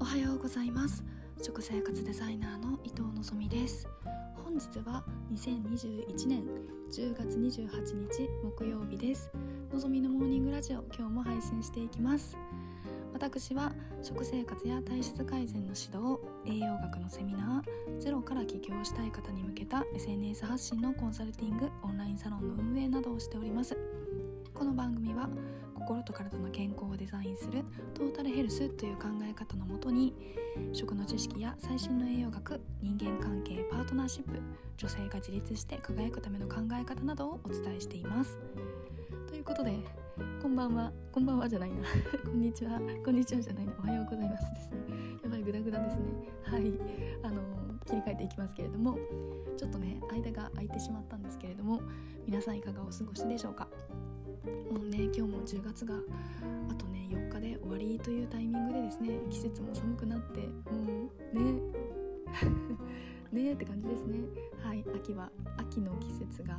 おはようございます。食生活デザイナーの伊藤のぞみです。本日は2021年10月28日木曜日です。のぞみのモーニングラジオ今日も配信していきます。私は食生活や体質改善の指導栄養学のセミナーゼロから起業したい方に向けた SNS 発信のコンサルティングオンラインサロンの運営などをしております。この番組は心と体の健康をデザインするトータルヘルスという考え方のもとに食の知識や最新の栄養学人間関係パートナーシップ女性が自立して輝くための考え方などをお伝えしています。ということでこんばんは。こんばんはじゃないな。こんにちは。こんにちはじゃないな。おはようございますですね。やばいグダグダですね。はい。あの切り替えていきますけれどもちょっとね間が空いてしまったんですけれども皆さんいかがお過ごしでしょうか？もうね今日も10月があとね4日で終わりというタイミングでですね季節も寒くなってもうね ねって感じですねはい秋は秋の季節が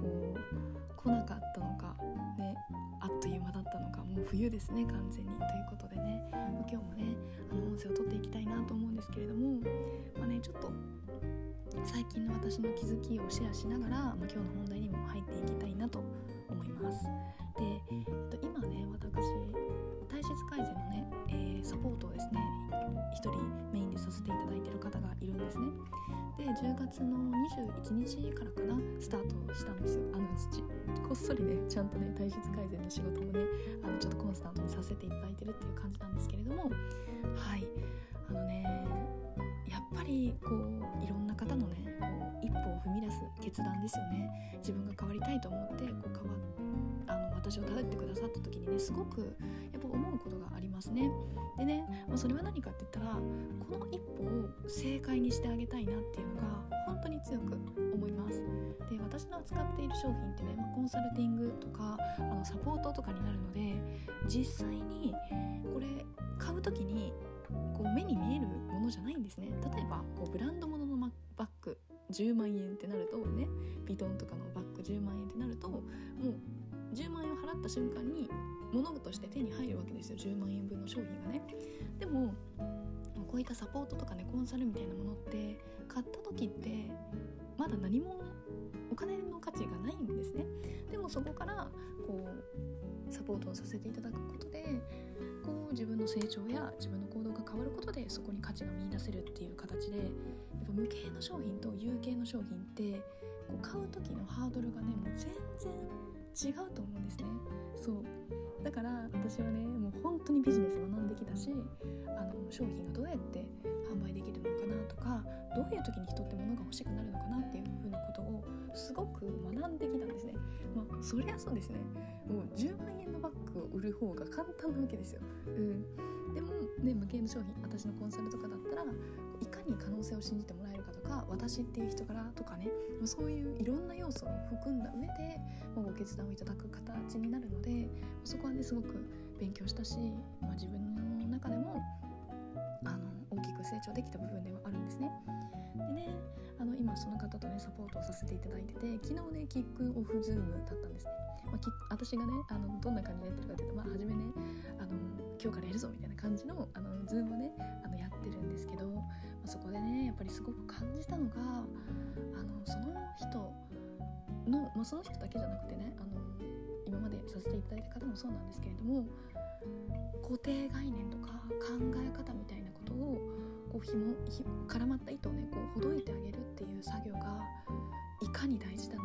こう来なかったのかねあっという間だったのかもう冬ですね完全にということでね今日もねあの音声を取っていきたいなと思うんですけれどもまあねちょっと最近の私の気づきをシェアしながら、まあ、今日の本題にも入っていきたいなと思います。で、えっと、今ね私体質改善のね、えー、サポートをですね1人メインでさせていただいてる方がいるんですね。で10月の21日からかなスタートしたんですよ。あのこっそりねちゃんとね体質改善の仕事もねあのちょっとコンスタントにさせていただいてるっていう感じなんですけれどもはいあのねやっぱりこういろんな方のねこう一歩を踏み出す決断ですよね。自分が変わりたいと思ってこう変わあの私を頼ってくださった時にねすごくやっぱ思うことがありますね。でね、まあ、それは何かって言ったらこの一歩を正解にしてあげたいなっていうのが本当に強く思います。で私の扱っている商品ってね、まあ、コンサルティングとかあのサポートとかになるので実際にこれ買う時にこう目に見えるものじゃないんですね。例えばこうブランド物ののバッグ10万円ってなるとねヴィトンとかのバッグ10万円ってなるともう10万円を払った瞬間に物として手に入るわけですよ。10万円分の商品がね。でもこういったサポートとかねコンサルみたいなものって買った時ってまだ何もお金の価値がないんですね。でもそこからこうサポートをさせていただくことでこう自分の成長や自分の行動が変わることでそこに価値が見いだせるっていう形でやっぱ無形の商品と有形の商品ってこう買う時のハードルがねもう全然違うと思うんですね。そう。だから私はねもう本当にビジネス学んできたしあの商品がどうやって販売できるのかなとかどういう時に人って物が欲しくなるのかなっていう風なことをすごく学んできたんですね。まあそりゃそうですね。もう10万円のバッグを売る方が簡単なわけですよ、うん、でもね無形の商品私のコンサルとかだったらいかに可能性を信じてもらえるとか私っていう人柄とかねそういういろんな要素を含んだ上でご決断をいただく形になるのでそこはねすごく勉強したし、まあ、自分の中でもあの大きく成長できた部分ではあるんですね。でねあの今その方とねサポートをさせていただいてて昨日ねキックオフズームだったんですね。まあ、私がねあのどんな感じでやってるかというと、まあ、初めねあの今日からやるぞみたいな感じのあのズームをねあのやってるんですけど、まあ、そこでねやっぱりすごく感じたのがあのその人の、まあ、その人だけじゃなくてねあの今までさせていただいた方もそうなんですけれども固定概念とか考え方みたいなことをこうひも絡まった糸をねこうほどいてあげるっていう作業がいかに大事だな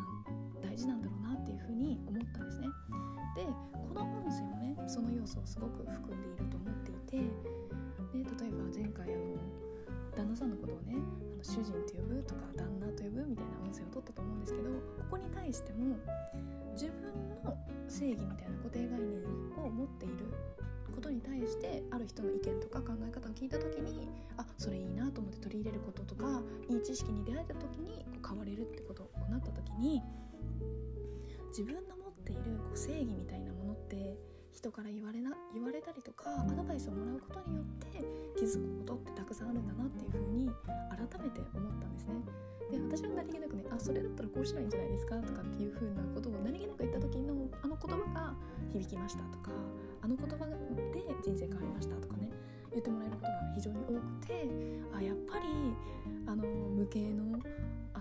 大事なんだろうなっていうふうに思ったんですね。でこの音声もねその要素をすごく含んでいると思っていて、ね、例えば前回あの旦那さんのことをねあの主人と呼ぶとか旦那と呼ぶみたいな音声を取ったと思うんですけどここに対しても自分の正義みたいな固定概念を持っていることに対してある人の意見とか考え方を聞いた時にあそれいいなと思って取り入れることとかいい知識に出会えた時にこう変われるってことになった時に自分の持っているこう正義みたいなものって人から言われな言われたりとかアドバイスをもらうことによって気づくことってたくさんあるんだなっていうふうに改めて思ったんですね。で私は何気なくねあそれだったらこうしたらいんじゃないですかとかっていうふうなことを何気なく言った時のあの言葉が響きましたとかあの言葉で人生変わりましたとかね言ってもらえることが非常に多くてあやっぱりあの無形の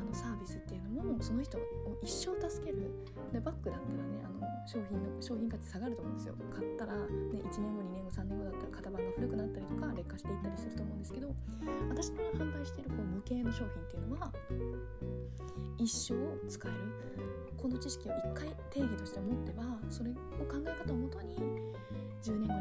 のサービスっていうのもその人を一生助けるでバッグだったらねあの商品の商品価値下がると思うんですよ。買ったら、ね、1年後2年後3年後だったら型番が古くなったりとか劣化していったりすると思うんですけど私の販売しているこう無形の商品っていうのは一生使える。この知識を一回定義として持ってばそれを考え方をもとに10年後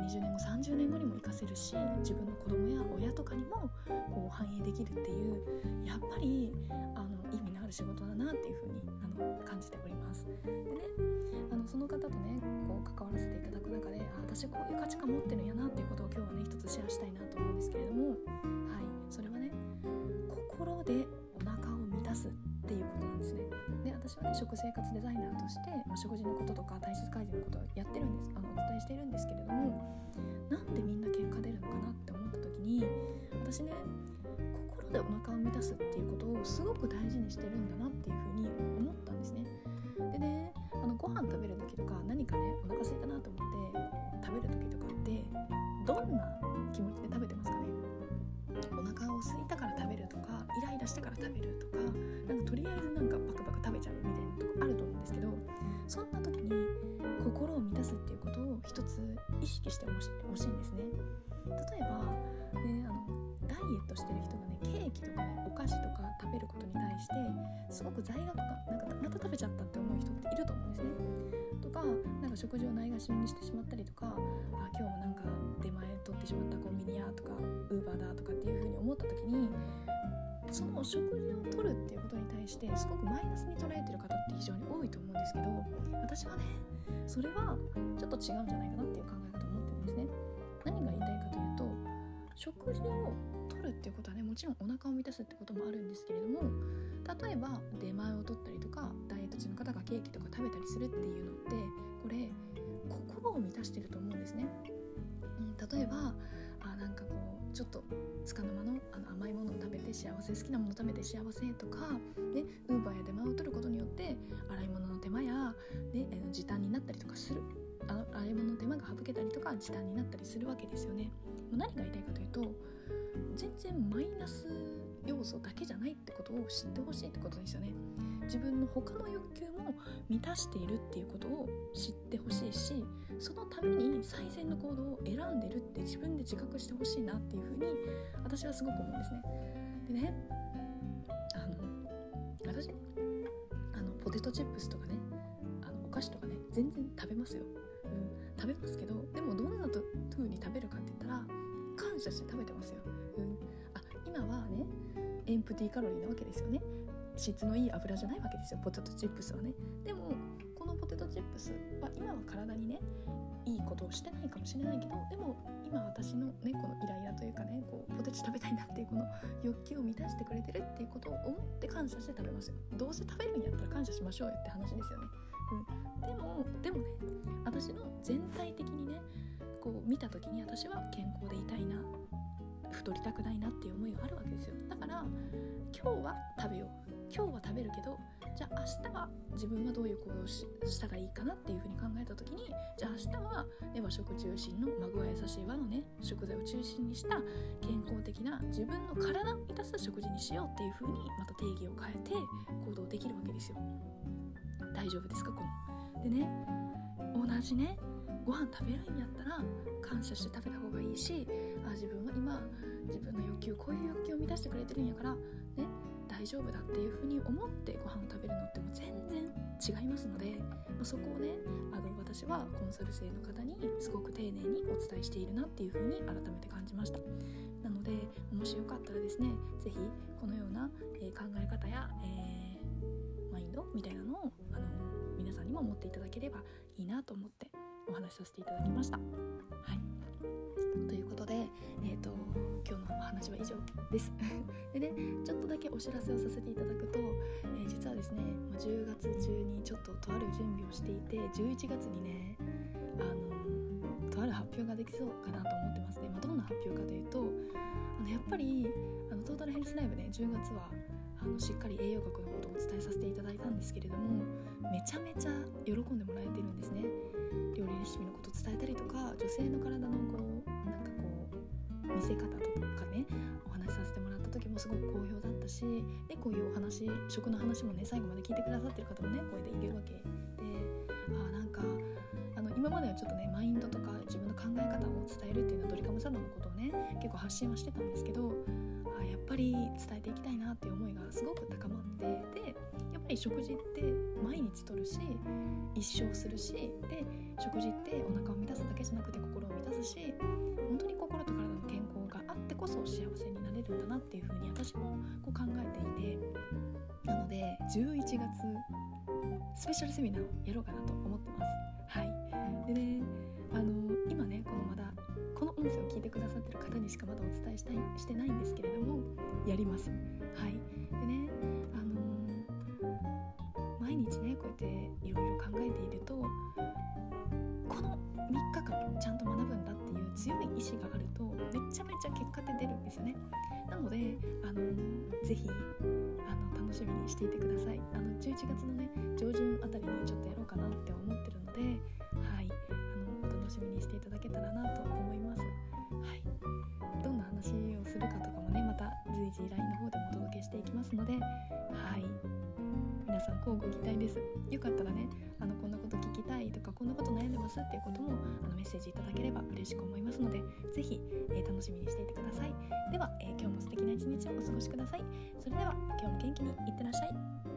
せるし自分の子供や親とかにもこう反映できるっていうやっぱりあの意味のある仕事だなっていうふうにあの感じております。でねあのその方とねこう関わらせていただく中であ私こういう価値観持ってるんやなっていうことを今日はね一つシェアしたいなと思うんですけれどもはいそれはね心で食生活デザイナーとして、まあ、食事のこととか体質改善のことをやってるんですあのお伝えしているんですけれどもなんでみんな結果出るのかなって思った時に私ね心でお腹を満たすっていうことをすごく大事にしてるんだなっていうふうに思ったんですね。でねあのご飯食べる時とか何かねお腹空いたなと思って食べる時とかってどんな気持ちで食べてますかね？お腹を空いたから食べるとかイライラしてから食べるとかなんかとりあえずなんかバクバクですけどそんな時に心を満たすっていうことを一つ意識してほしいんですね。例えばねあのダイエットしてる人がねケーキとかねお菓子とか食べることに対してすごく罪悪感なんかまた食べちゃったって思う人っていると思うんですね。とかなんか食事をないがしろにしてしまったりとかあ今日もなんか出前取ってしまったコンビニやとかウーバーだとかっていう風に思った時にその食事をとるっていうことに対してすごくマイナスに捉えてる方って非常に多いと思うんですけど私はねそれはちょっと違うんじゃないかなっていう考え方を持ってるんですね。何が言いたいかというと食事をとるっていうことはねもちろんお腹を満たすってこともあるんですけれども例えば出前を取ったりとかダイエット中の方がケーキとか食べたりするっていうのってこれ心を満たしてると思うんですね、うん、例えばあなんかこうちょっとつかの間のあの甘いものて幸せ好きなもの食べて幸せとかねウーバーや出前を取ることによって洗い物の手間や、ね、時短になったりとかするあの洗い物の手間が省けたりとか時短になったりするわけですよね。もう何が言いたいかというと全然マイナス要素だけじゃないってことを知ってほしいってことですよね。自分の他の欲求も満たしているっていうことを知ってほしいしそのために最善の行動を選んでるって自分で自覚してほしいなっていうふうに私はすごく思うんですね。でね。あの私あのポテトチップスとかねあのお菓子とかね全然食べますよ。うん、食べますけどでもどんな風に食べるかって言ったら感謝して食べてますよ。うん、あ今はねエンプティカロリーなわけですよね。質のいい油じゃないわけですよポテトチップスはね。でもチップス。は今は体にねいいことをしてないかもしれないけどでも今私のねこのイライラというかねこうポテチ食べたいなっていうこの欲求を満たしてくれてるっていうことを思って感謝して食べますよ。どうせ食べるんやったら感謝しましょうよって話ですよね、うん、でもでもね私の全体的にねこう見た時に私は健康でいたいな。太りたくないなっていう思いがあるわけですよ。だから今日は食べよう。今日は食べるけどじゃあ明日は自分はどういう行動をしたらいいかなっていうふうに考えた時にじゃあ明日は、ね、和食中心の孫が優しい和のね食材を中心にした健康的な自分の体を満たす食事にしようっていうふうにまた定義を変えて行動できるわけですよ。大丈夫ですかこの。でね同じねご飯食べるんやったら感謝して食べた方がいいしあ自分は今自分の欲求こういう欲求を満たしてくれてるんやからね大丈夫だっていうふうに思ってご飯を食べるのっても全然違いますので、まあ、そこをねあの私はコンサル生の方にすごく丁寧にお伝えしているなっていうふうに改めて感じました。なのでもしよかったらですね是非このような、えー、考え方や、えー、マインドみたいなのをあの皆さんにも持っていただければいいなと思ってお話しさせていただきました。はい。ということでえっ、ー、と今日のお話は以上です。でねちょっとだけお知らせをさせていただくと、えー、実はですね10月中にちょっととある準備をしていて11月にねあのとある発表ができそうかなと思ってます。ね、まあ、どんな発表かというとあのやっぱりあのトータルヘルスライブね10月はあのしっかり栄養学のことをお伝えさせていただいたんですけれどもめちゃめちゃ喜んでもらえてるんですね。料理レシピのこと伝えたりとか女性の体のこうなんかこう見せ方とかねお話しさせてもらった時もすごく好評だったしでこういうお話食の話もね最後まで聞いてくださってる方もねこれでいけるわけであなんかあの今まではちょっとねマインドとか自分の考え方を伝えるっていうのはドリカムサロンのことをね結構発信はしてたんですけどぱり伝えていきたいなっていう思いがすごく高まってでやっぱり食事って毎日とるし一生するしで食事ってお腹を満たすだけじゃなくて心を満たすし本当に心と体の健康があってこそ幸せになれるんだなっていうふうに私もこう考えていてなので11月スペシャルセミナーをやろうかなと思ってます。はいでねあの今ねこのまだこの音声を聞いてくださってる方にしかまだお伝えしたいしてないんですけれどもやります。はい。でねあの毎日ねこうやっていろいろ考えているとこの3日間ちゃんと学ぶんだっていう強い意志があるとめちゃめちゃ結果って出るんですよね。なのであのぜひあの楽しみにしていてください。あの11月のね上旬あたりにちょっとやろうかなって思ってるのでしみにしていただけたらなと思います。はい。どんな話をするかとかもねまた随時 LINE の方でもお届けしていきますのではい。皆さん交互期待です。よかったらねあのこんなこと聞きたいとかこんなこと悩んでますっていうこともあのメッセージいただければ嬉しく思いますのでぜひ、えー、楽しみにしていてください。では、えー、今日も素敵な一日をお過ごしください。それでは今日も元気にいってらっしゃい。